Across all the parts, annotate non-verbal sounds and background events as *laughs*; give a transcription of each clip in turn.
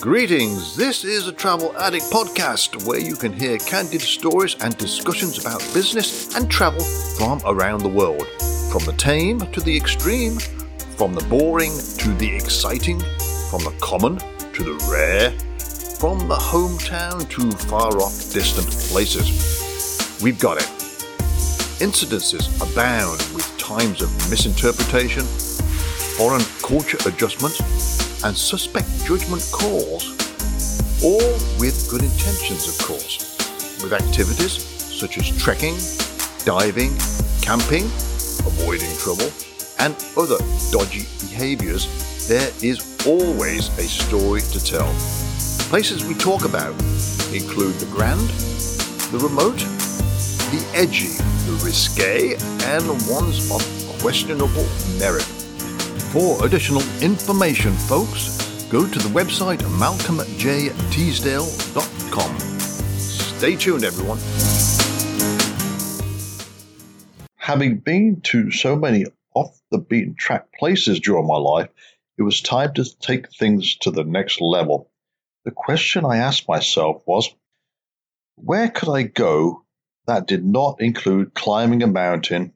Greetings, this is a Travel Addict podcast where you can hear candid stories and discussions about business and travel from around the world. From the tame to the extreme, from the boring to the exciting, from the common to the rare, from the hometown to far off distant places. We've got it. Incidences abound with times of misinterpretation, foreign culture adjustments, and suspect judgment calls, all with good intentions, of course, with activities such as trekking, diving, camping, avoiding trouble, and other dodgy behaviours, there is always a story to tell. Places we talk about include the grand, the remote, the edgy, the risque, and ones of questionable merit. For additional information, folks, go to the website malcolmjteasdale.com. Stay tuned, everyone. Having been to so many off the beaten track places during my life, it was time to take things to the next level. The question I asked myself was where could I go that did not include climbing a mountain,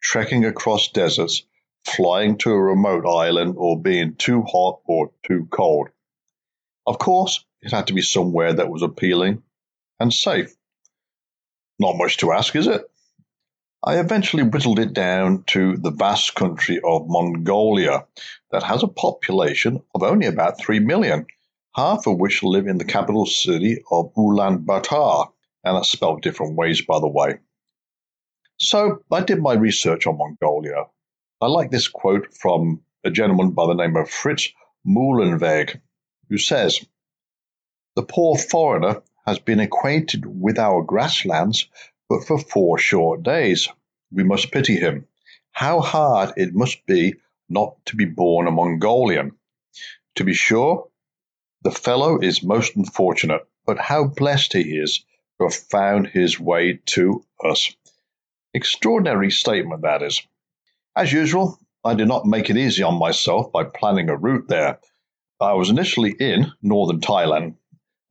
trekking across deserts, flying to a remote island, or being too hot or too cold. Of course, it had to be somewhere that was appealing and safe. Not much to ask, is it? I eventually whittled it down to the vast country of Mongolia that has a population of only about 3 million, half of which live in the capital city of Ulaanbaatar, and that's spelled different ways, by the way. So I did my research on Mongolia I like this quote from a gentleman by the name of Fritz Muhlenweg, who says, The poor foreigner has been acquainted with our grasslands but for four short days. We must pity him. How hard it must be not to be born a Mongolian. To be sure, the fellow is most unfortunate, but how blessed he is to have found his way to us. Extraordinary statement that is. As usual, I did not make it easy on myself by planning a route there. I was initially in northern Thailand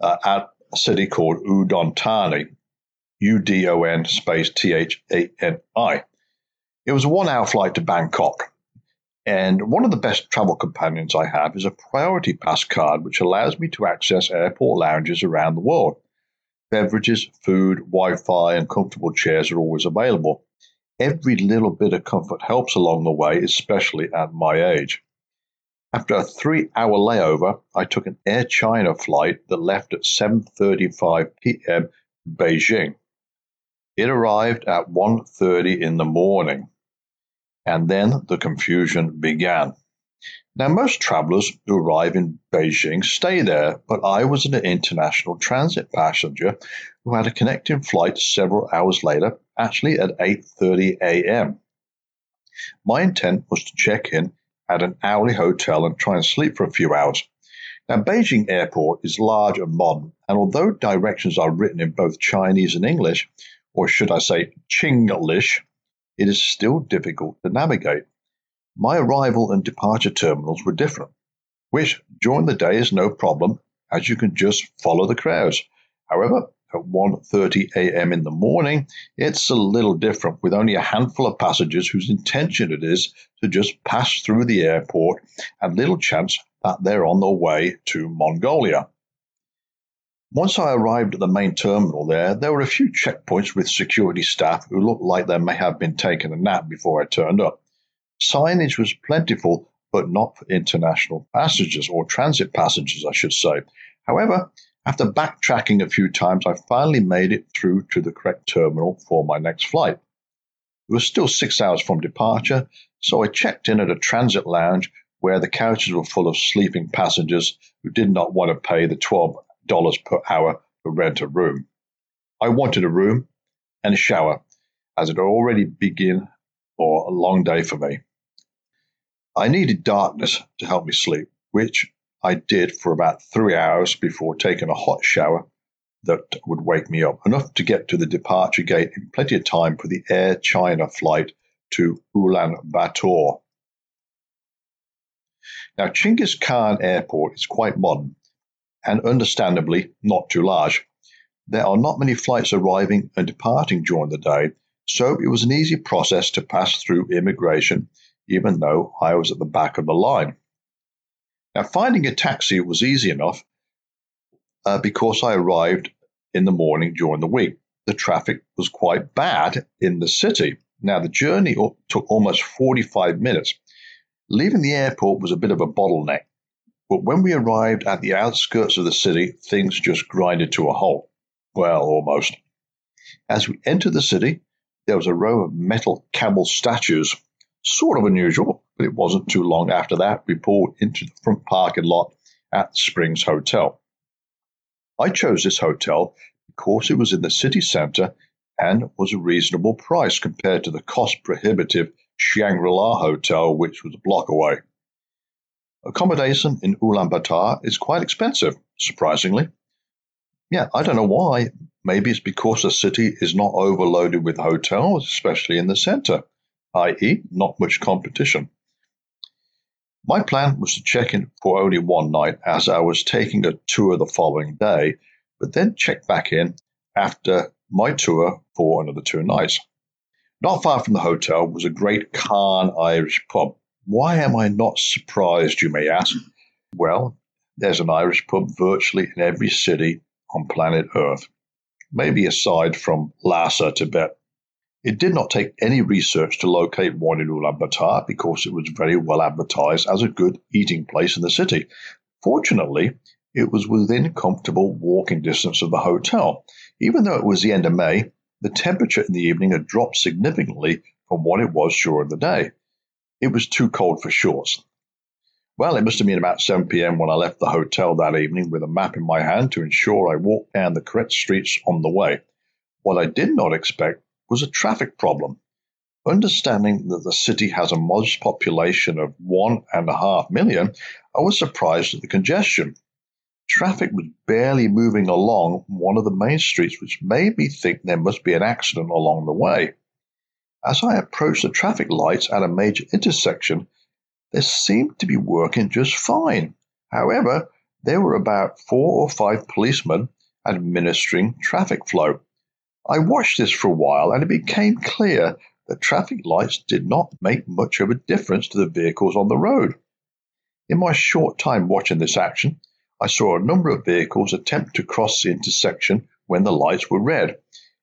uh, at a city called Udon Thani, U D O N space T H A N I. It was a one hour flight to Bangkok. And one of the best travel companions I have is a priority pass card, which allows me to access airport lounges around the world. Beverages, food, Wi Fi, and comfortable chairs are always available. Every little bit of comfort helps along the way, especially at my age. After a three-hour layover, I took an Air China flight that left at 7:35 p.m. Beijing. It arrived at 1:30 in the morning, and then the confusion began. Now, most travelers who arrive in Beijing stay there, but I was an international transit passenger who had a connecting flight several hours later, actually at 8:30 a.m. My intent was to check in at an hourly hotel and try and sleep for a few hours. Now, Beijing Airport is large and modern, and although directions are written in both Chinese and English, or should I say Chinglish, it is still difficult to navigate. My arrival and departure terminals were different, which during the day is no problem as you can just follow the crowds. However, at 1:30 a.m. in the morning, it's a little different with only a handful of passengers whose intention it is to just pass through the airport and little chance that they're on their way to Mongolia. Once I arrived at the main terminal there, there were a few checkpoints with security staff who looked like they may have been taking a nap before I turned up. Signage was plentiful, but not for international passengers or transit passengers, I should say. However, after backtracking a few times, I finally made it through to the correct terminal for my next flight. It was still six hours from departure, so I checked in at a transit lounge where the couches were full of sleeping passengers who did not want to pay the $12 per hour to rent a room. I wanted a room and a shower, as it had already begun for a long day for me. I needed darkness to help me sleep, which I did for about three hours before taking a hot shower that would wake me up, enough to get to the departure gate in plenty of time for the Air China flight to Ulaanbaatar. Now, Chinggis Khan Airport is quite modern and understandably not too large. There are not many flights arriving and departing during the day, so it was an easy process to pass through immigration, even though I was at the back of the line. Now, finding a taxi was easy enough uh, because I arrived in the morning during the week. The traffic was quite bad in the city. Now, the journey took almost 45 minutes. Leaving the airport was a bit of a bottleneck, but when we arrived at the outskirts of the city, things just grinded to a halt. Well, almost. As we entered the city, there was a row of metal camel statues. Sort of unusual, but it wasn't too long after that we pulled into the front parking lot at the Springs Hotel. I chose this hotel because it was in the city center and was a reasonable price compared to the cost prohibitive Shangri La Hotel, which was a block away. Accommodation in Ulaanbaatar is quite expensive, surprisingly. Yeah, I don't know why. Maybe it's because the city is not overloaded with hotels, especially in the center, i.e., not much competition. My plan was to check in for only one night as I was taking a tour the following day, but then check back in after my tour for another two nights. Not far from the hotel was a great Khan Irish pub. Why am I not surprised, you may ask? Well, there's an Irish pub virtually in every city on planet Earth, maybe aside from Lhasa, Tibet. It did not take any research to locate one Ulaanbaatar because it was very well advertised as a good eating place in the city. Fortunately, it was within comfortable walking distance of the hotel. Even though it was the end of May, the temperature in the evening had dropped significantly from what it was during the day. It was too cold for shorts. Well, it must have been about 7 p.m. when I left the hotel that evening with a map in my hand to ensure I walked down the correct streets on the way. What I did not expect was a traffic problem. Understanding that the city has a modest population of one and a half million, I was surprised at the congestion. Traffic was barely moving along one of the main streets, which made me think there must be an accident along the way. As I approached the traffic lights at a major intersection, they seemed to be working just fine. However, there were about four or five policemen administering traffic flow. I watched this for a while and it became clear that traffic lights did not make much of a difference to the vehicles on the road. In my short time watching this action, I saw a number of vehicles attempt to cross the intersection when the lights were red,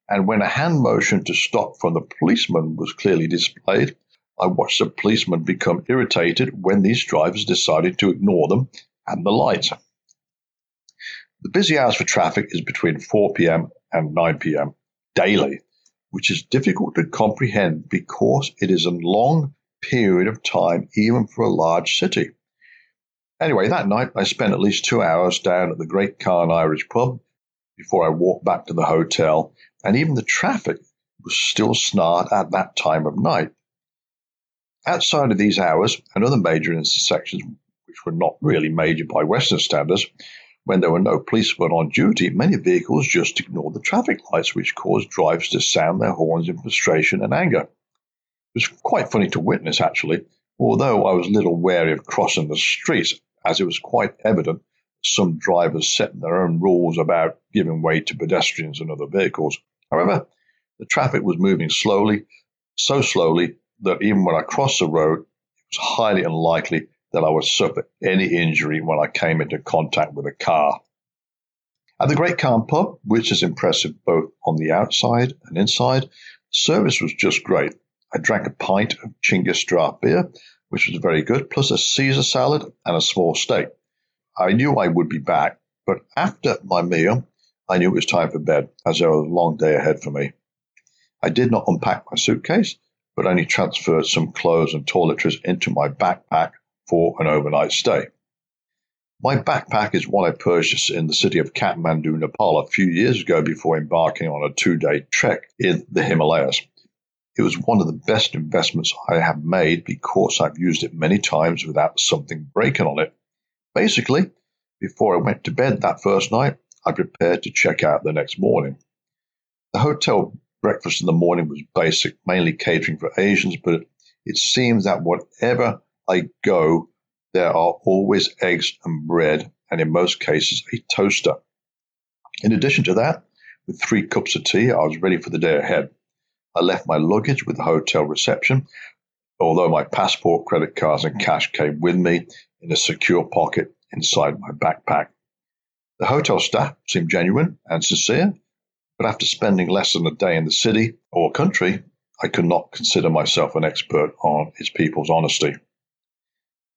and when a hand motion to stop from the policeman was clearly displayed, I watched the policeman become irritated when these drivers decided to ignore them and the lights. The busy hours for traffic is between 4 p.m. and 9 p.m. daily, which is difficult to comprehend because it is a long period of time, even for a large city. Anyway, that night I spent at least two hours down at the Great Khan Irish pub before I walked back to the hotel, and even the traffic was still snarled at that time of night. Outside of these hours and other major intersections, which were not really major by Western standards, when there were no policemen on duty, many vehicles just ignored the traffic lights, which caused drivers to sound their horns in frustration and anger. It was quite funny to witness, actually, although I was a little wary of crossing the streets, as it was quite evident some drivers set their own rules about giving way to pedestrians and other vehicles. However, the traffic was moving slowly, so slowly that even when I crossed the road, it was highly unlikely that I would suffer any injury when I came into contact with a car. At the Great Khan pub, which is impressive both on the outside and inside, service was just great. I drank a pint of Chingis draft beer, which was very good, plus a Caesar salad and a small steak. I knew I would be back, but after my meal, I knew it was time for bed, as there was a long day ahead for me. I did not unpack my suitcase, but only transferred some clothes and toiletries into my backpack for an overnight stay. My backpack is one I purchased in the city of Kathmandu, Nepal, a few years ago before embarking on a two day trek in the Himalayas. It was one of the best investments I have made because I've used it many times without something breaking on it. Basically, before I went to bed that first night, I prepared to check out the next morning. The hotel Breakfast in the morning was basic, mainly catering for Asians, but it seems that whatever I go, there are always eggs and bread and in most cases a toaster. In addition to that, with three cups of tea, I was ready for the day ahead. I left my luggage with the hotel reception, although my passport, credit cards, and cash came with me in a secure pocket inside my backpack. The hotel staff seemed genuine and sincere, but after spending less than a day in the city or country, I could not consider myself an expert on its people's honesty.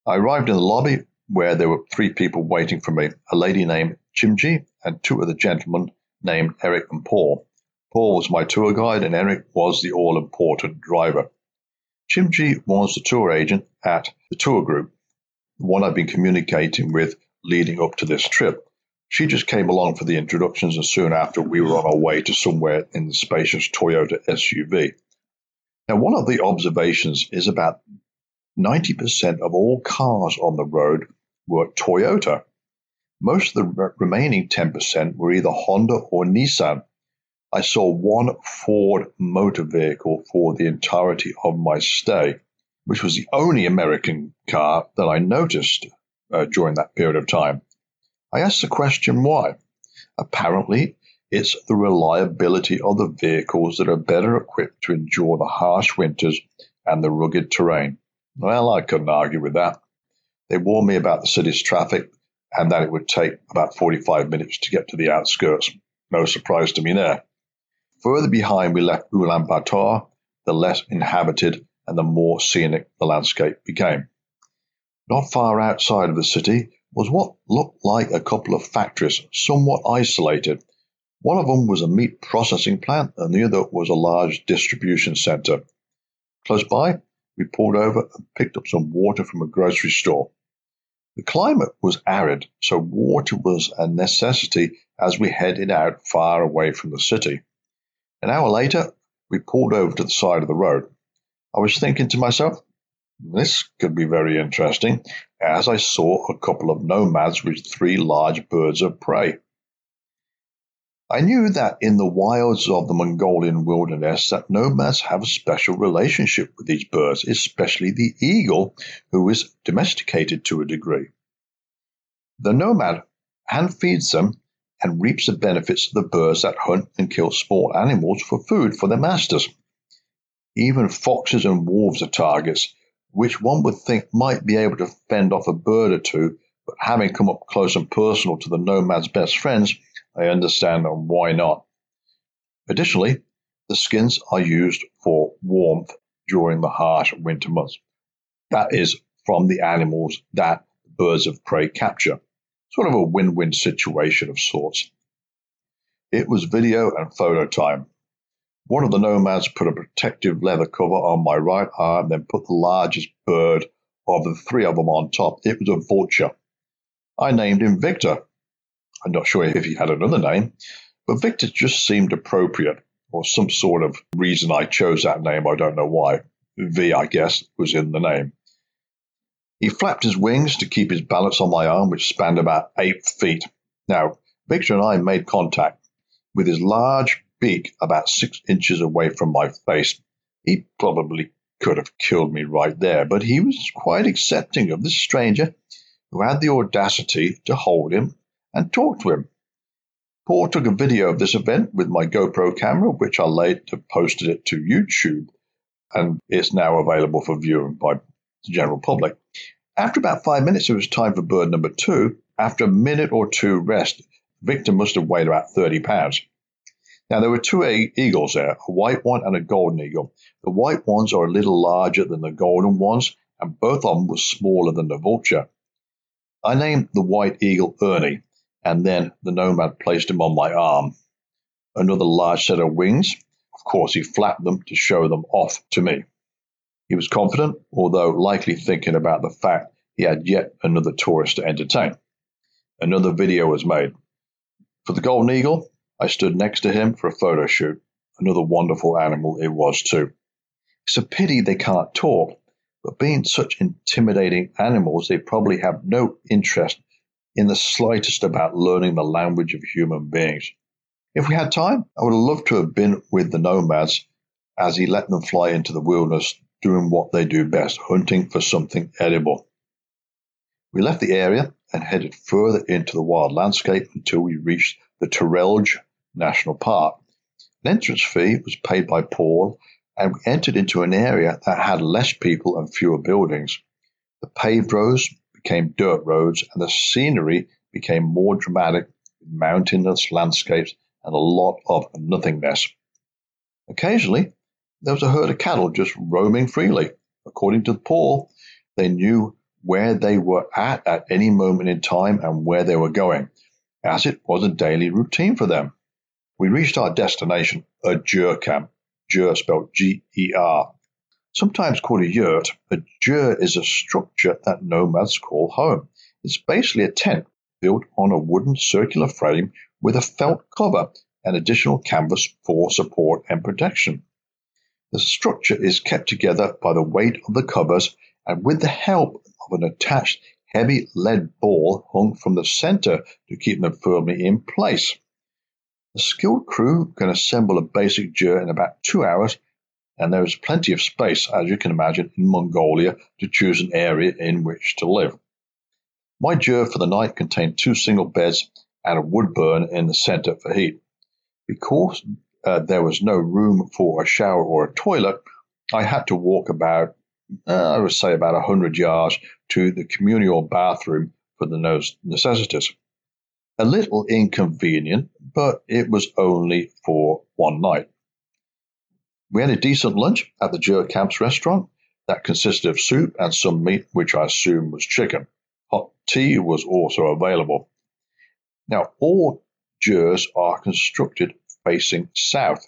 I arrived in the lobby where there were three people waiting for me a lady named Chimji and two other gentlemen named Eric and Paul. Paul was my tour guide and Eric was the all important driver. Chimji was the tour agent at the tour group, the one I've been communicating with leading up to this trip. She just came along for the introductions, and soon after, we were on our way to somewhere in the spacious Toyota SUV. Now, one of the observations is about 90% of all cars on the road were Toyota. Most of the remaining 10% were either Honda or Nissan. I saw one Ford motor vehicle for the entirety of my stay, which was the only American car that I noticed uh, during that period of time. I asked the question why. Apparently, it's the reliability of the vehicles that are better equipped to endure the harsh winters and the rugged terrain. Well, I couldn't argue with that. They warned me about the city's traffic and that it would take about 45 minutes to get to the outskirts. No surprise to me there. Further behind, we left Ulaanbaatar, the less inhabited and the more scenic the landscape became. Not far outside of the city was what looked like a couple of factories, somewhat isolated, one of them was a meat processing plant, and the other was a large distribution center. Close by, we pulled over and picked up some water from a grocery store. The climate was arid, so water was a necessity as we headed out far away from the city. An hour later, we pulled over to the side of the road. I was thinking to myself, this could be very interesting, as I saw a couple of nomads with three large birds of prey. I knew that in the wilds of the Mongolian wilderness that nomads have a special relationship with these birds, especially the eagle, who is domesticated to a degree. The nomad hand feeds them and reaps the benefits of the birds that hunt and kill small animals for food for their masters. Even foxes and wolves are targets, which one would think might be able to fend off a bird or two, but having come up close and personal to the nomad's best friends, I understand why not. Additionally, the skins are used for warmth during the harsh winter months. That is from the animals that birds of prey capture. Sort of a win win situation of sorts. It was video and photo time. One of the nomads put a protective leather cover on my right arm, then put the largest bird of the three of them on top. It was a vulture. I named him Victor I'm not sure if he had another name, but Victor just seemed appropriate, or some sort of reason I chose that name. I don't know why. V, I guess, was in the name. He flapped his wings to keep his balance on my arm, which spanned about eight feet. Now, Victor and I made contact with his large beak about six inches away from my face. He probably could have killed me right there, but he was quite accepting of this stranger who had the audacity to hold him and talk to him. Paul took a video of this event with my GoPro camera, which I later posted it to YouTube, and it's now available for viewing by the general public. After about five minutes, it was time for bird number two. After a minute or two rest, Victor must have weighed about 30 pounds. Now, there were two eagles there, a white one and a golden eagle. The white ones are a little larger than the golden ones, and both of them were smaller than the vulture. I named the white eagle Ernie, and then the nomad placed him on my arm. Another large set of wings. Of course, he flapped them to show them off to me. He was confident, although likely thinking about the fact he had yet another tourist to entertain. Another video was made. For the golden eagle, I stood next to him for a photo shoot. Another wonderful animal it was, too. It's a pity they can't talk, but being such intimidating animals, they probably have no interest in the slightest about learning the language of human beings. If we had time, I would have loved to have been with the nomads as he let them fly into the wilderness doing what they do best, hunting for something edible. We left the area and headed further into the wild landscape until we reached the Terelj National Park. An entrance fee was paid by Paul, and we entered into an area that had less people and fewer buildings. The paved roads became dirt roads, and the scenery became more dramatic mountainous landscapes and a lot of nothingness. Occasionally, there was a herd of cattle just roaming freely. According to Paul, they knew where they were at at any moment in time and where they were going, as it was a daily routine for them. We reached our destination, a Ger camp, Ger spelled G-E-R. Sometimes called a yurt, a Ger is a structure that nomads call home. It's basically a tent built on a wooden circular frame with a felt cover and additional canvas for support and protection. The structure is kept together by the weight of the covers and with the help of an attached heavy lead ball hung from the center to keep them firmly in place. A skilled crew can assemble a basic ger in about two hours, and there is plenty of space, as you can imagine, in Mongolia to choose an area in which to live. My ger for the night contained two single beds and a wood burn in the center for heat. Because uh, there was no room for a shower or a toilet, I had to walk about uh, I would say about 100 yards to the communal bathroom for the necessities. A little inconvenient, but it was only for one night. We had a decent lunch at the Ger Camps restaurant that consisted of soup and some meat, which I assume was chicken. Hot tea was also available. Now, all Gers are constructed facing south.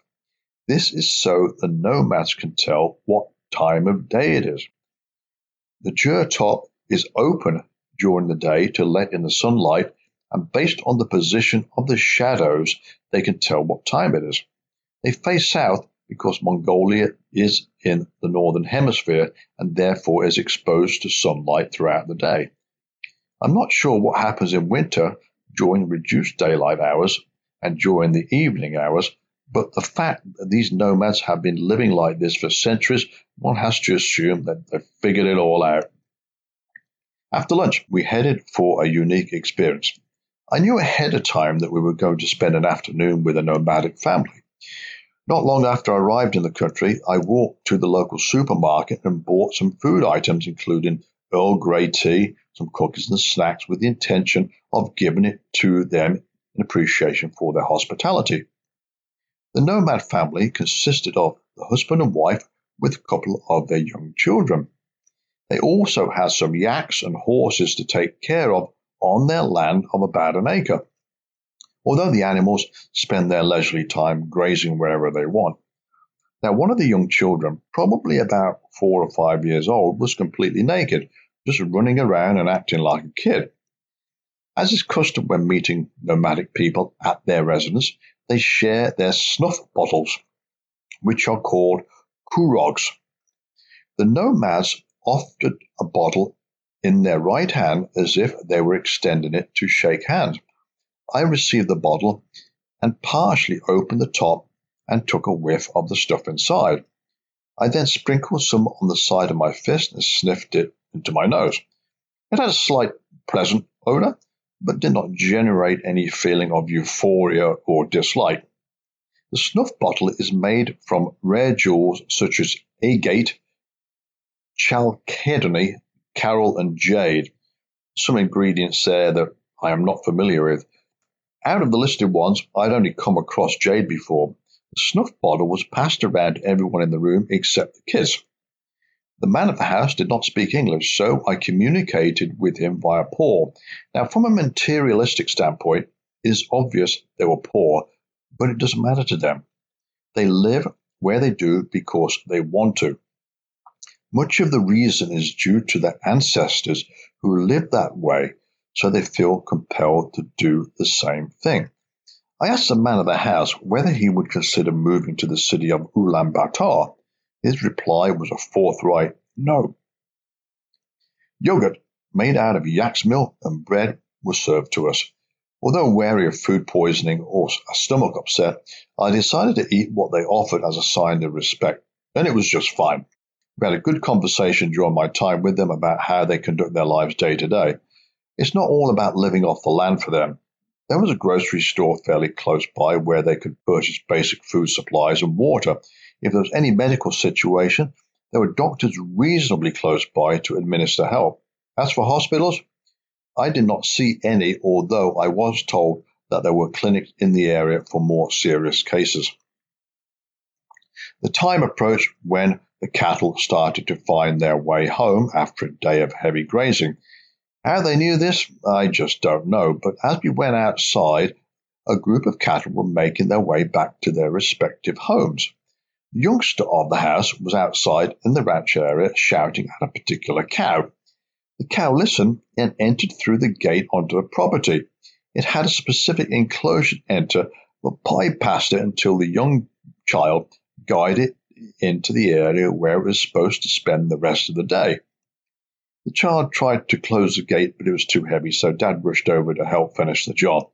This is so the nomads can tell what time of day it is. The Ger top is open during the day to let in the sunlight, and based on the position of the shadows, they can tell what time it is. They face south because Mongolia is in the northern hemisphere and therefore is exposed to sunlight throughout the day. I'm not sure what happens in winter during reduced daylight hours and during the evening hours, but the fact that these nomads have been living like this for centuries, one has to assume that they've figured it all out. After lunch, we headed for a unique experience. I knew ahead of time that we were going to spend an afternoon with a nomadic family. Not long after I arrived in the country, I walked to the local supermarket and bought some food items, including Earl Grey tea, some cookies and snacks, with the intention of giving it to them in appreciation for their hospitality. The nomad family consisted of the husband and wife with a couple of their young children. They also had some yaks and horses to take care of on their land of about an acre, although the animals spend their leisurely time grazing wherever they want. Now, one of the young children, probably about four or five years old, was completely naked, just running around and acting like a kid. As is custom when meeting nomadic people at their residence, they share their snuff bottles, which are called kurogs. The nomads offered a bottle in their right hand as if they were extending it to shake hands. I received the bottle and partially opened the top and took a whiff of the stuff inside. I then sprinkled some on the side of my fist and sniffed it into my nose. It had a slight pleasant odor, but did not generate any feeling of euphoria or dislike. The snuff bottle is made from rare jewels such as agate, chalcedony, coral, and jade. Some ingredients there that I am not familiar with. Out of the listed ones, I'd only come across jade before. The snuff bottle was passed around to everyone in the room except the kids. The man at the house did not speak English, so I communicated with him via Paul. Now, from a materialistic standpoint, it is obvious they were poor, but it doesn't matter to them. They live where they do because they want to. Much of the reason is due to their ancestors who lived that way, so they feel compelled to do the same thing. I asked the man of the house whether he would consider moving to the city of Ulaanbaatar his reply was a forthright no. Yogurt made out of yak's milk and bread was served to us. Although wary of food poisoning or a stomach upset, I decided to eat what they offered as a sign of respect, and it was just fine. We had a good conversation during my time with them about how they conduct their lives day to day. It's not all about living off the land for them. There was a grocery store fairly close by where they could purchase basic food supplies and water. If there was any medical situation, there were doctors reasonably close by to administer help. As for hospitals, I did not see any, although I was told that there were clinics in the area for more serious cases. The time approached when the cattle started to find their way home after a day of heavy grazing. How they knew this, I just don't know, but as we went outside, a group of cattle were making their way back to their respective homes. The youngster of the house was outside in the ranch area shouting at a particular cow. The cow listened and entered through the gate onto the property. It had a specific enclosure to enter, but bypassed it until the young child guided it into the area where it was supposed to spend the rest of the day. The child tried to close the gate, but it was too heavy, so Dad rushed over to help finish the job.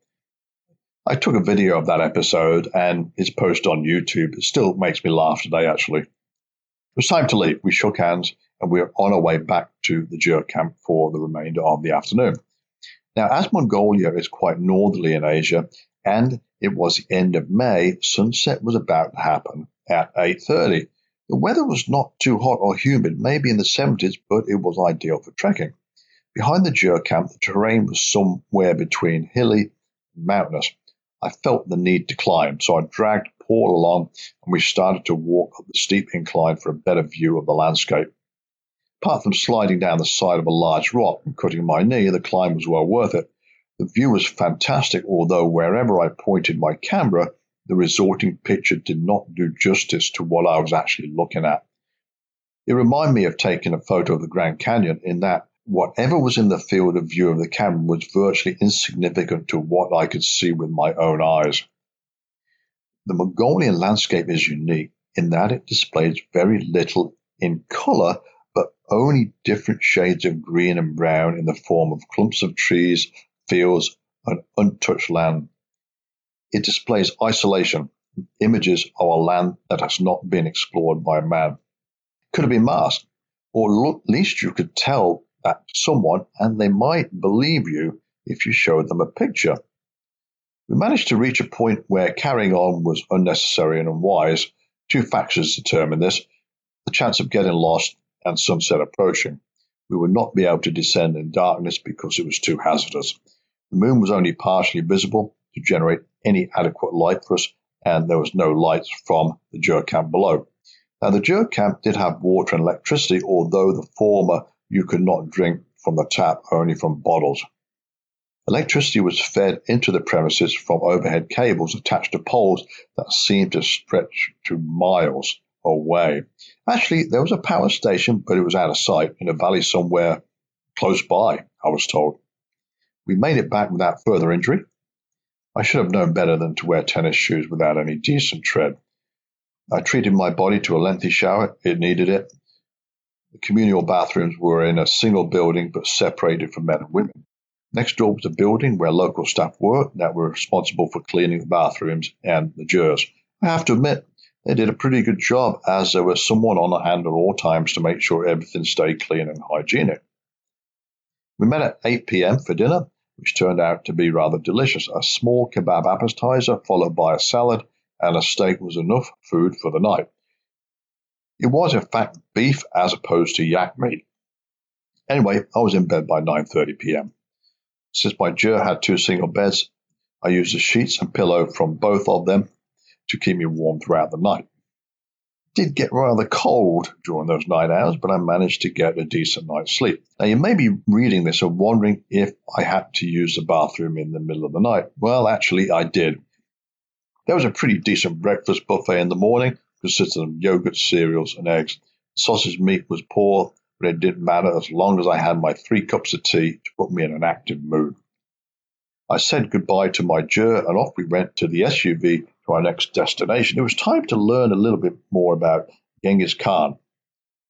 I took a video of that episode and it's posted on YouTube. It still makes me laugh today, actually. It was time to leave. We shook hands and we were on our way back to the Ger camp for the remainder of the afternoon. Now, as Mongolia is quite northerly in Asia and it was the end of May, sunset was about to happen at 8.30. The weather was not too hot or humid, maybe in the 70s, but it was ideal for trekking. Behind the Ger camp, the terrain was somewhere between hilly and mountainous. I felt the need to climb, so I dragged Paul along and we started to walk up the steep incline for a better view of the landscape. Apart from sliding down the side of a large rock and cutting my knee, the climb was well worth it. The view was fantastic, although wherever I pointed my camera, the resorting picture did not do justice to what I was actually looking at. It reminded me of taking a photo of the Grand Canyon in that whatever was in the field of view of the camera was virtually insignificant to what I could see with my own eyes. The Mongolian landscape is unique in that it displays very little in color, but only different shades of green and brown in the form of clumps of trees, fields, and untouched land. It displays isolation, images of a land that has not been explored by man. Could have been Mars, or at least you could tell that someone and they might believe you if you showed them a picture. We managed to reach a point where carrying on was unnecessary and unwise. Two factors determined this the chance of getting lost and sunset approaching. We would not be able to descend in darkness because it was too hazardous. The moon was only partially visible to generate any adequate light for us, and there was no lights from the Ger camp below. Now, the Ger camp did have water and electricity, although the former you could not drink from the tap, only from bottles. Electricity was fed into the premises from overhead cables attached to poles that seemed to stretch to miles away. Actually, there was a power station, but it was out of sight in a valley somewhere close by, I was told. We made it back without further injury, I should have known better than to wear tennis shoes without any decent tread. I treated my body to a lengthy shower. It needed it. The communal bathrooms were in a single building but separated from men and women. Next door was a building where local staff worked that were responsible for cleaning the bathrooms and the Gers. I have to admit, they did a pretty good job as there was someone on hand at all times to make sure everything stayed clean and hygienic. We met at 8 p.m. for dinner which turned out to be rather delicious. A small kebab appetizer, followed by a salad, and a steak was enough food for the night. It was, in fact, beef as opposed to yak meat. Anyway, I was in bed by 9.30 p.m. Since my Ger had two single beds, I used the sheets and pillow from both of them to keep me warm throughout the night did get rather cold during those nine hours, but I managed to get a decent night's sleep. Now, you may be reading this and wondering if I had to use the bathroom in the middle of the night. Well, actually, I did. There was a pretty decent breakfast buffet in the morning, consisting of yogurt, cereals, and eggs. Sausage meat was poor, but it didn't matter as long as I had my three cups of tea to put me in an active mood. I said goodbye to my Ger and off we went to the SUV to our next destination. It was time to learn a little bit more about Genghis Khan.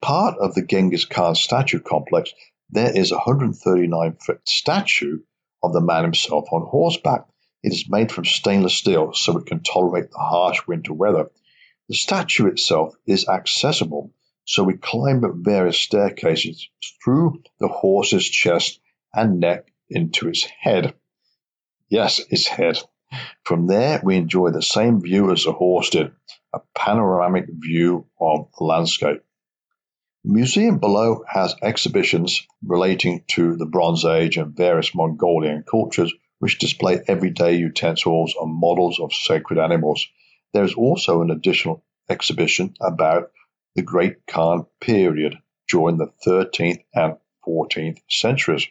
Part of the Genghis Khan statue complex, there is a 139 foot statue of the man himself on horseback. It is made from stainless steel so it can tolerate the harsh winter weather. The statue itself is accessible, so we climb up various staircases through the horse's chest and neck into its head. Yes, its head. From there, we enjoy the same view as the horse did, a panoramic view of the landscape. The museum below has exhibitions relating to the Bronze Age and various Mongolian cultures, which display everyday utensils and models of sacred animals. There is also an additional exhibition about the Great Khan period during the 13th and 14th centuries,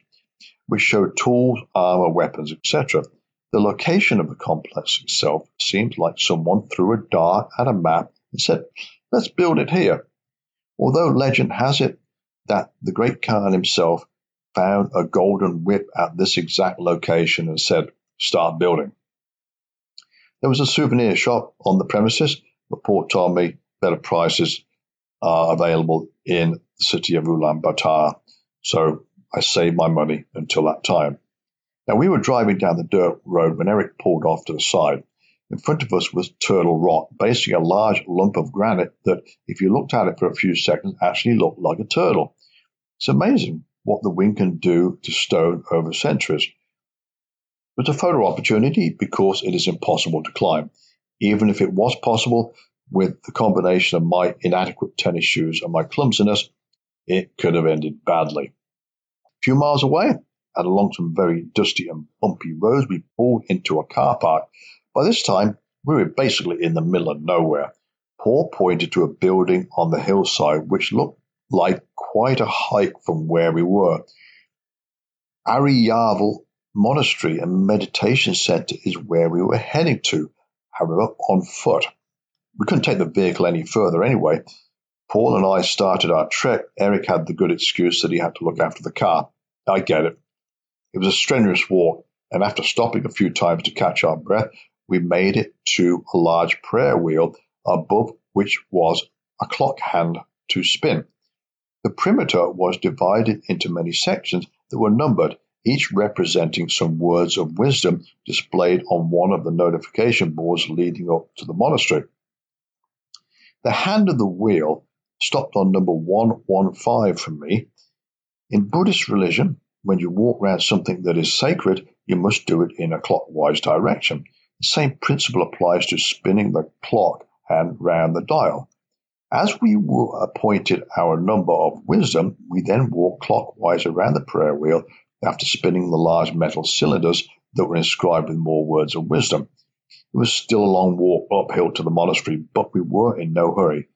which show tools, armor, weapons, etc. The location of the complex itself seems like someone threw a dart at a map and said, let's build it here. Although legend has it that the great Khan himself found a golden whip at this exact location and said, start building. There was a souvenir shop on the premises, but Paul told me better prices are available in the city of Ulaanbaatar. So I saved my money until that time. Now, we were driving down the dirt road when Eric pulled off to the side. In front of us was Turtle Rock, basically a large lump of granite that, if you looked at it for a few seconds, actually looked like a turtle. It's amazing what the wind can do to stone over centuries. Was a photo opportunity because it is impossible to climb. Even if it was possible, with the combination of my inadequate tennis shoes and my clumsiness, it could have ended badly. A few miles away, and along some very dusty and bumpy roads, we pulled into a car park. By this time, we were basically in the middle of nowhere. Paul pointed to a building on the hillside which looked like quite a hike from where we were. Aryarvel Monastery and Meditation Center is where we were heading to, however, on foot. We couldn't take the vehicle any further anyway. Paul and I started our trek. Eric had the good excuse that he had to look after the car. I get it. It was a strenuous walk, and after stopping a few times to catch our breath, we made it to a large prayer wheel above which was a clock hand to spin. The perimeter was divided into many sections that were numbered, each representing some words of wisdom displayed on one of the notification boards leading up to the monastery. The hand of the wheel stopped on number 115 for me. In Buddhist religion, when you walk around something that is sacred, you must do it in a clockwise direction. The same principle applies to spinning the clock and round the dial. As we were appointed our number of wisdom, we then walked clockwise around the prayer wheel after spinning the large metal cylinders that were inscribed with more words of wisdom. It was still a long walk uphill to the monastery, but we were in no hurry.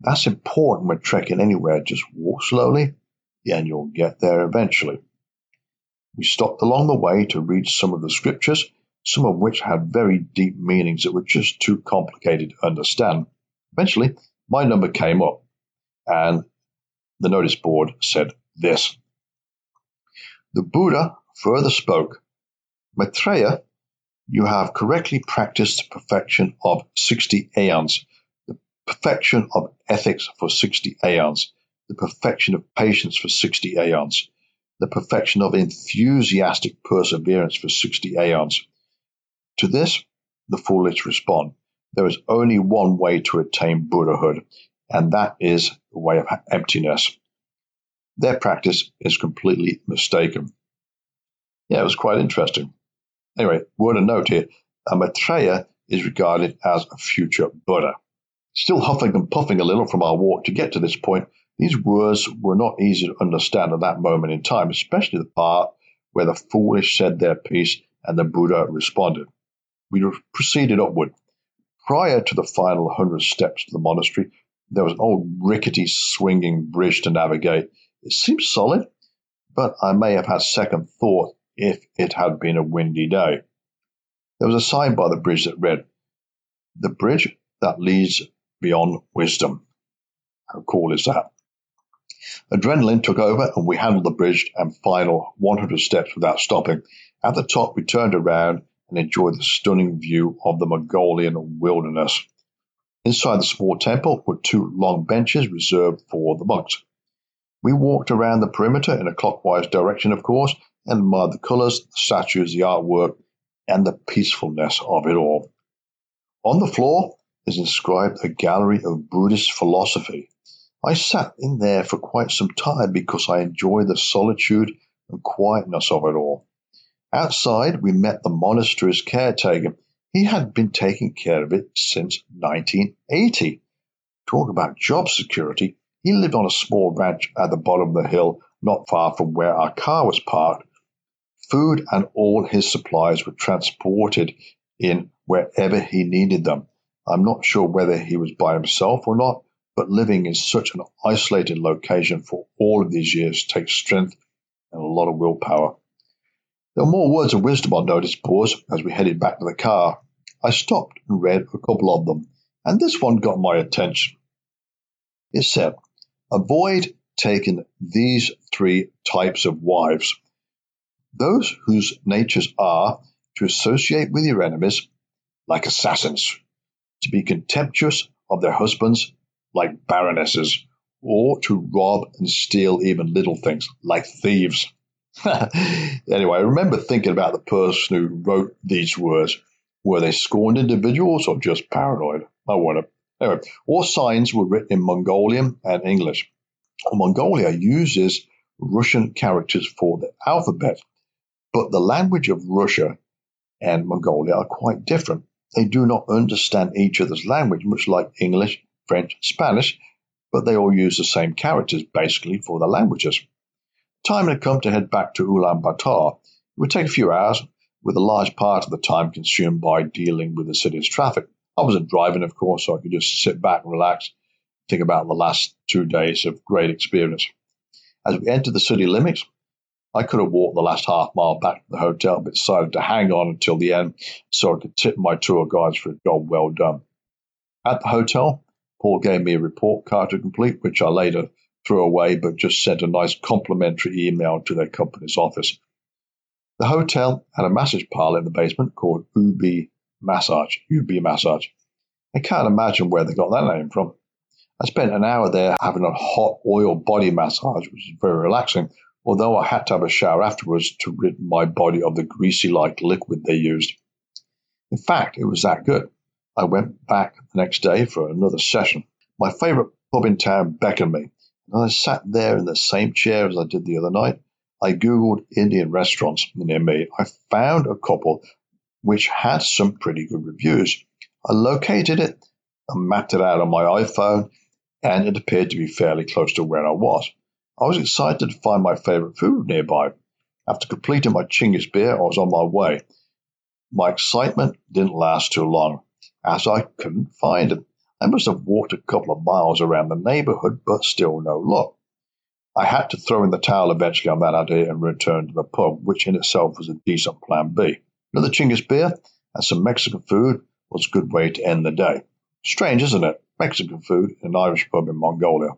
That's important when trekking anywhere. Just walk slowly, and you'll get there eventually. We stopped along the way to read some of the scriptures, some of which had very deep meanings that were just too complicated to understand. Eventually, my number came up, and the notice board said this. The Buddha further spoke, Maitreya, you have correctly practiced the perfection of 60 aeons, the perfection of ethics for 60 aeons, the perfection of patience for 60 aeons, the perfection of enthusiastic perseverance for 60 aeons. To this, the foolish respond, there is only one way to attain Buddhahood, and that is the way of emptiness. Their practice is completely mistaken. Yeah, it was quite interesting. Anyway, word of note here, a Maitreya is regarded as a future Buddha. Still huffing and puffing a little from our walk to get to this point, these words were not easy to understand at that moment in time, especially the part where the foolish said their piece and the Buddha responded. We proceeded upward. Prior to the final hundred steps to the monastery, there was an old rickety swinging bridge to navigate. It seemed solid, but I may have had second thought if it had been a windy day. There was a sign by the bridge that read, The bridge that leads beyond wisdom. How cool is that? Adrenaline took over and we handled the bridge and final 100 steps without stopping. At the top, we turned around and enjoyed the stunning view of the Mongolian wilderness. Inside the small temple were two long benches reserved for the monks. We walked around the perimeter in a clockwise direction, of course, and admired the colors, the statues, the artwork, and the peacefulness of it all. On the floor is inscribed a gallery of Buddhist philosophy, I sat in there for quite some time because I enjoy the solitude and quietness of it all. Outside, we met the monastery's caretaker. He had been taking care of it since 1980. Talk about job security. He lived on a small ranch at the bottom of the hill, not far from where our car was parked. Food and all his supplies were transported in wherever he needed them. I'm not sure whether he was by himself or not, but living in such an isolated location for all of these years takes strength and a lot of willpower. There were more words of wisdom on notice boards as we headed back to the car. I stopped and read a couple of them, and this one got my attention. It said, Avoid taking these three types of wives those whose natures are to associate with your enemies like assassins, to be contemptuous of their husbands like baronesses, or to rob and steal even little things like thieves. *laughs* anyway, I remember thinking about the person who wrote these words. Were they scorned individuals or just paranoid? I wonder. Anyway, all signs were written in Mongolian and English. Mongolia uses Russian characters for the alphabet, but the language of Russia and Mongolia are quite different. They do not understand each other's language, much like English, French, Spanish, but they all use the same characters basically for their languages. Time had come to head back to Ulaanbaatar. It would take a few hours, with a large part of the time consumed by dealing with the city's traffic. I wasn't driving, of course, so I could just sit back and relax, think about the last two days of great experience. As we entered the city limits, I could have walked the last half mile back to the hotel, but decided to hang on until the end so I could tip my tour guides for a job well done. At the hotel, Paul gave me a report card to complete, which I later threw away, but just sent a nice complimentary email to their company's office. The hotel had a massage parlor in the basement called Ubi Massage. Ubi Massage. I can't imagine where they got that name from. I spent an hour there having a hot oil body massage, which is very relaxing, although I had to have a shower afterwards to rid my body of the greasy like liquid they used. In fact, it was that good. I went back the next day for another session. My favorite pub in town beckoned me, and I sat there in the same chair as I did the other night. I googled Indian restaurants near me. I found a couple which had some pretty good reviews. I located it and mapped it out on my iPhone, and it appeared to be fairly close to where I was. I was excited to find my favorite food nearby. After completing my Chingis beer, I was on my way. My excitement didn't last too long, as I couldn't find it. I must have walked a couple of miles around the neighborhood, but still no luck. I had to throw in the towel eventually on that idea and return to the pub, which in itself was a decent plan B. Another Chingis beer and some Mexican food was a good way to end the day. Strange, isn't it? Mexican food in an Irish pub in Mongolia.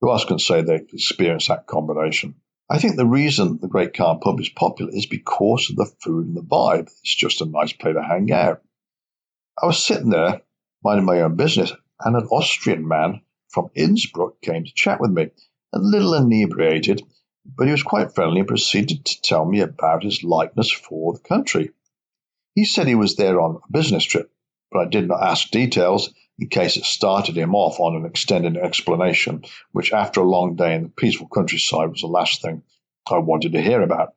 Who else can say they've experienced that combination? I think the reason the Great Khan pub is popular is because of the food and the vibe. It's just a nice place to hang out. I was sitting there, minding my own business, and an Austrian man from Innsbruck came to chat with me, a little inebriated, but he was quite friendly and proceeded to tell me about his likeness for the country. He said he was there on a business trip, but I did not ask details in case it started him off on an extended explanation, which after a long day in the peaceful countryside was the last thing I wanted to hear about.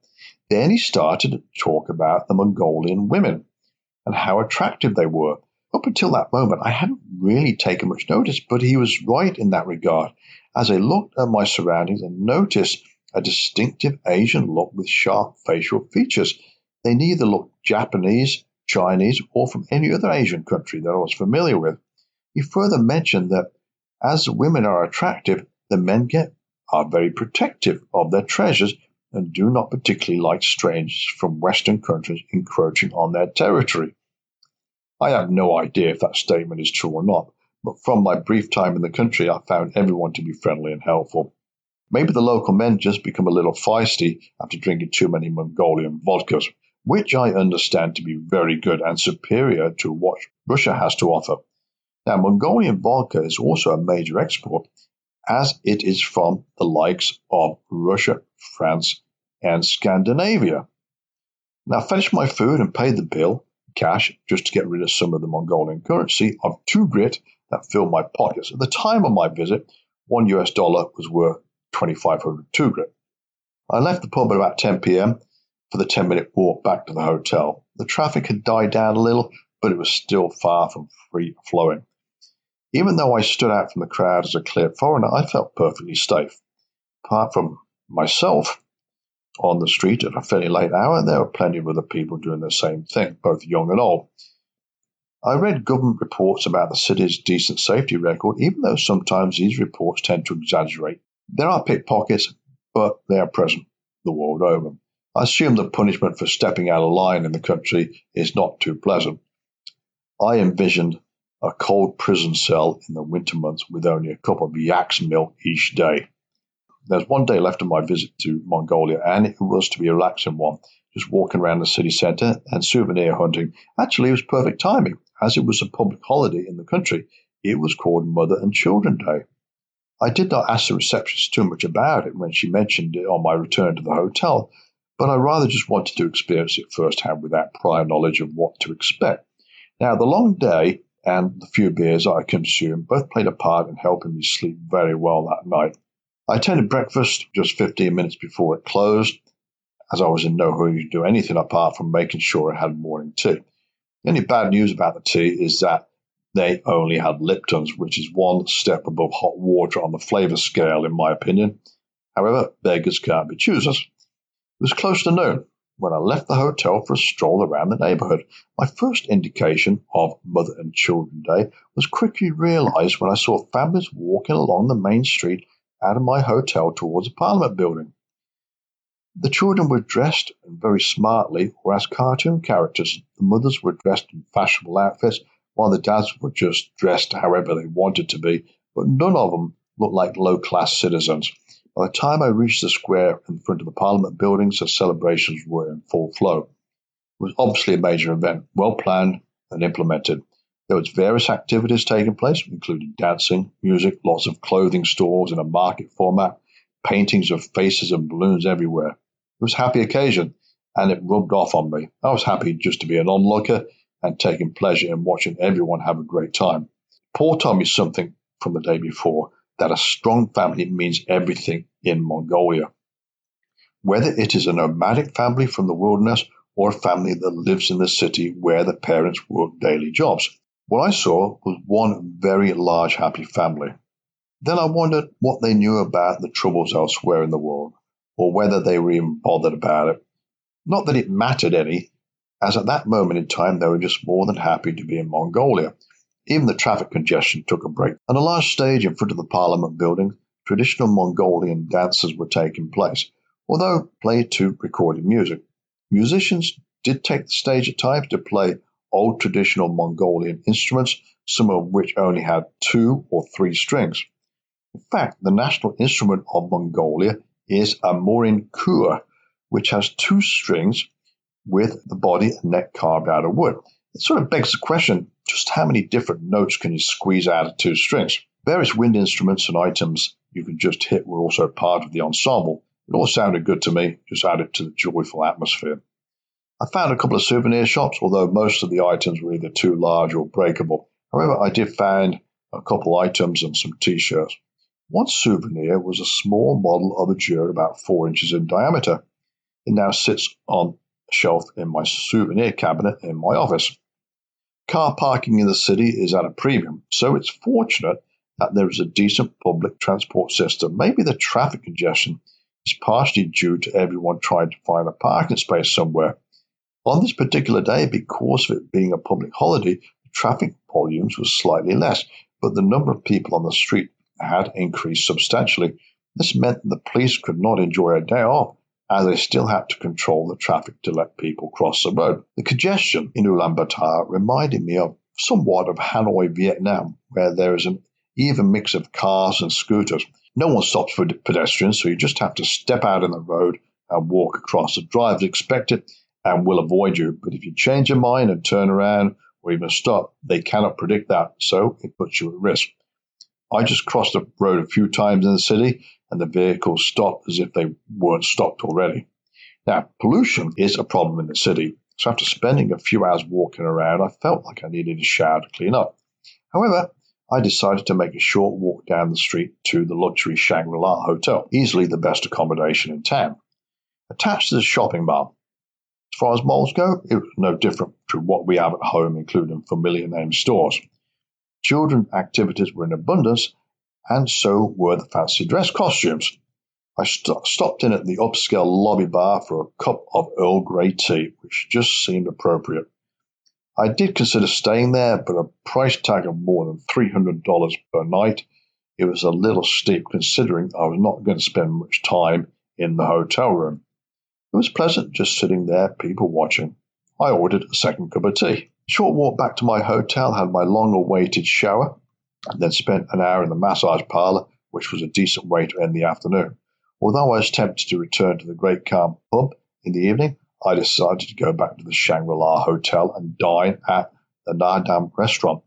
Then he started to talk about the Mongolian women and how attractive they were. Up until that moment, I hadn't really taken much notice, but he was right in that regard. As I looked at my surroundings and noticed a distinctive Asian look with sharp facial features, they neither looked Japanese, Chinese, or from any other Asian country that I was familiar with. He further mentioned that as women are attractive, the men get are very protective of their treasures and do not particularly like strangers from Western countries encroaching on their territory. I have no idea if that statement is true or not, but from my brief time in the country, I found everyone to be friendly and helpful. Maybe the local men just become a little feisty after drinking too many Mongolian vodkas, which I understand to be very good and superior to what Russia has to offer. Now, Mongolian vodka is also a major export, as it is from the likes of Russia, France, and Scandinavia. Now, I finished my food and paid the bill, cash, just to get rid of some of the Mongolian currency of tugrik that filled my pockets. At the time of my visit, one US dollar was worth 2,500 tugrik. I left the pub at about 10 p.m., for the 10 minute walk back to the hotel. The traffic had died down a little, but it was still far from free flowing. Even though I stood out from the crowd as a clear foreigner, I felt perfectly safe. Apart from myself on the street at a fairly late hour, there were plenty of other people doing the same thing, both young and old. I read government reports about the city's decent safety record, even though sometimes these reports tend to exaggerate. There are pickpockets, but they are present the world over. I assume the punishment for stepping out of line in the country is not too pleasant. I envisioned a cold prison cell in the winter months with only a cup of yak's milk each day. There's one day left of my visit to Mongolia, and it was to be a relaxing one, just walking around the city centre and souvenir hunting. Actually, it was perfect timing, as it was a public holiday in the country. It was called Mother and Children Day. I did not ask the receptionist too much about it when she mentioned it on my return to the hotel, but I rather just wanted to experience it firsthand without prior knowledge of what to expect. Now, the long day and the few beers I consumed both played a part in helping me sleep very well that night. I attended breakfast just 15 minutes before it closed, as I was in no hurry to do anything apart from making sure I had morning tea. The only bad news about the tea is that they only had Lipton's, which is one step above hot water on the flavour scale, in my opinion. However, beggars can't be choosers. It was close to noon when I left the hotel for a stroll around the neighbourhood. My first indication of Mother and Children Day was quickly realised when I saw families walking along the main street out of my hotel towards the Parliament building. The children were dressed very smartly or as cartoon characters. The mothers were dressed in fashionable outfits while the dads were just dressed however they wanted to be, but none of them looked like low class citizens. By the time I reached the square in front of the Parliament buildings, the celebrations were in full flow. It was obviously a major event, well planned and implemented. There was various activities taking place, including dancing, music, lots of clothing stores in a market format, paintings of faces and balloons everywhere. It was a happy occasion, and it rubbed off on me. I was happy just to be an onlooker and taking pleasure in watching everyone have a great time. Paul told me something from the day before that a strong family means everything in Mongolia. Whether it is a nomadic family from the wilderness or a family that lives in the city where the parents work daily jobs. What I saw was one very large happy family. Then I wondered what they knew about the troubles elsewhere in the world, or whether they were even bothered about it. Not that it mattered any, as at that moment in time they were just more than happy to be in Mongolia. Even the traffic congestion took a break. On a large stage in front of the Parliament building, traditional Mongolian dances were taking place, although played to recorded music. Musicians did take the stage at times to play old traditional Mongolian instruments, some of which only had two or three strings. In fact, the national instrument of Mongolia is a morin khuur, which has two strings with the body and neck carved out of wood. It sort of begs the question just how many different notes can you squeeze out of two strings? Various wind instruments and items you can just hit were also part of the ensemble. It all sounded good to me, just added to the joyful atmosphere. I found a couple of souvenir shops, although most of the items were either too large or breakable. However, I did find a couple items and some t shirts. One souvenir was a small model of a ger about four inches in diameter. It now sits on a shelf in my souvenir cabinet in my office. Car parking in the city is at a premium, so it's fortunate that there is a decent public transport system. Maybe the traffic congestion is partially due to everyone trying to find a parking space somewhere. On this particular day, because of it being a public holiday, the traffic volumes were slightly less, but the number of people on the street had increased substantially. This meant that the police could not enjoy a day off as they still had to control the traffic to let people cross the road. The congestion in Ulaanbaatar reminded me of somewhat of Hanoi, Vietnam, where there is an even mix of cars and scooters. No one stops for pedestrians, so you just have to step out in the road and walk across. The drivers expect it and will avoid you, but if you change your mind and turn around or even stop, they cannot predict that, so it puts you at risk. I just crossed the road a few times in the city and the vehicles stopped as if they weren't stopped already. Now, pollution is a problem in the city, so after spending a few hours walking around, I felt like I needed a shower to clean up. However, I decided to make a short walk down the street to the luxury Shangri La Hotel, easily the best accommodation in town. Attached to the shopping mall As far as malls go, it was no different to what we have at home, including familiar name stores. Children activities were in abundance, and so were the fancy dress costumes. I st- stopped in at the upscale lobby bar for a cup of Earl Grey tea, which just seemed appropriate. I did consider staying there, but a price tag of more than $300 per night, it was a little steep considering I was not going to spend much time in the hotel room. It was pleasant just sitting there, people watching. I ordered a second cup of tea. Short walk back to my hotel, had my long awaited shower, and then spent an hour in the massage parlor, which was a decent way to end the afternoon. Although I was tempted to return to the Great Khan pub in the evening, I decided to go back to the Shangri La Hotel and dine at the Naadam restaurant.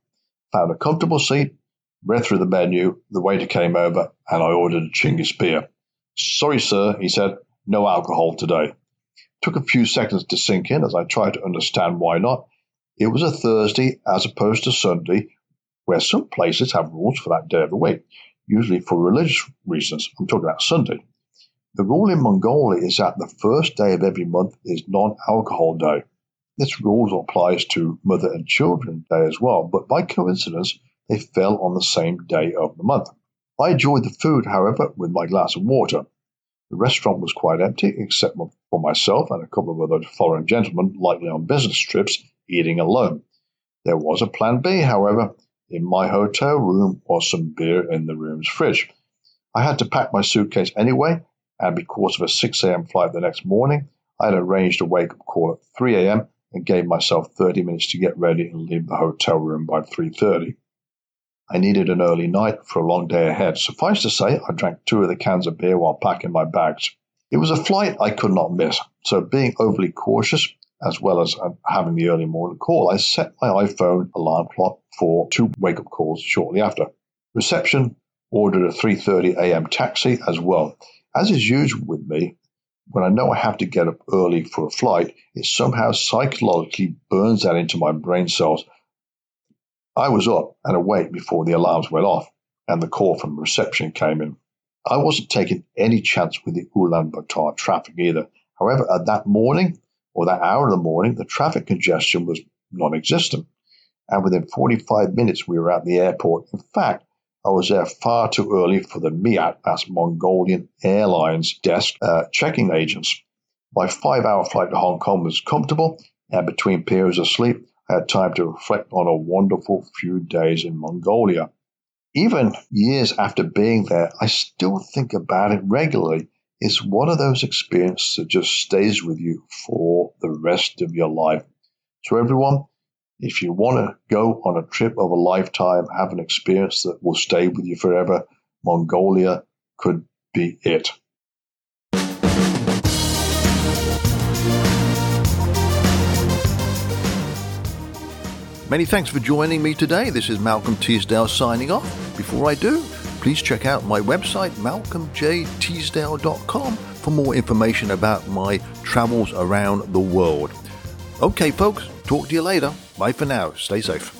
Found a comfortable seat, read through the menu, the waiter came over, and I ordered a Chingis beer. Sorry, sir, he said, no alcohol today. Took a few seconds to sink in as I tried to understand why not. It was a Thursday as opposed to Sunday, where some places have rules for that day of the week, usually for religious reasons. I'm talking about Sunday. The rule in Mongolia is that the first day of every month is non-alcohol day. This rule applies to Mother and Children Day as well, but by coincidence, they fell on the same day of the month. I enjoyed the food, however, with my glass of water. The restaurant was quite empty, except for myself and a couple of other foreign gentlemen, likely on business trips, eating alone. There was a plan B, however. In my hotel room was some beer in the room's fridge. I had to pack my suitcase anyway, and because of a 6 a.m. flight the next morning, I had arranged a wake up call at 3 a.m. and gave myself 30 minutes to get ready and leave the hotel room by 3:30. I needed an early night for a long day ahead. Suffice to say, I drank two of the cans of beer while packing my bags. It was a flight I could not miss, so being overly cautious, as well as uh, having the early morning call, I set my iPhone alarm clock for two wake-up calls shortly after. Reception ordered a 3:30 a.m. taxi as well. As is usual with me, when I know I have to get up early for a flight, it somehow psychologically burns that into my brain cells I was up and awake before the alarms went off and the call from reception came in. I wasn't taking any chance with the Ulaanbaatar traffic either. However, at that morning or that hour of the morning, the traffic congestion was non existent. And within 45 minutes, we were at the airport. In fact, I was there far too early for the MIAT, that's Mongolian Airlines desk uh, checking agents. My five hour flight to Hong Kong was comfortable, and between periods of sleep, Had time to reflect on a wonderful few days in Mongolia. Even years after being there, I still think about it regularly. It's one of those experiences that just stays with you for the rest of your life. So, everyone, if you want to go on a trip of a lifetime, have an experience that will stay with you forever, Mongolia could be it. Many thanks for joining me today. This is Malcolm Teasdale signing off. Before I do, please check out my website, malcolmjteasdale.com, for more information about my travels around the world. Okay, folks, talk to you later. Bye for now. Stay safe.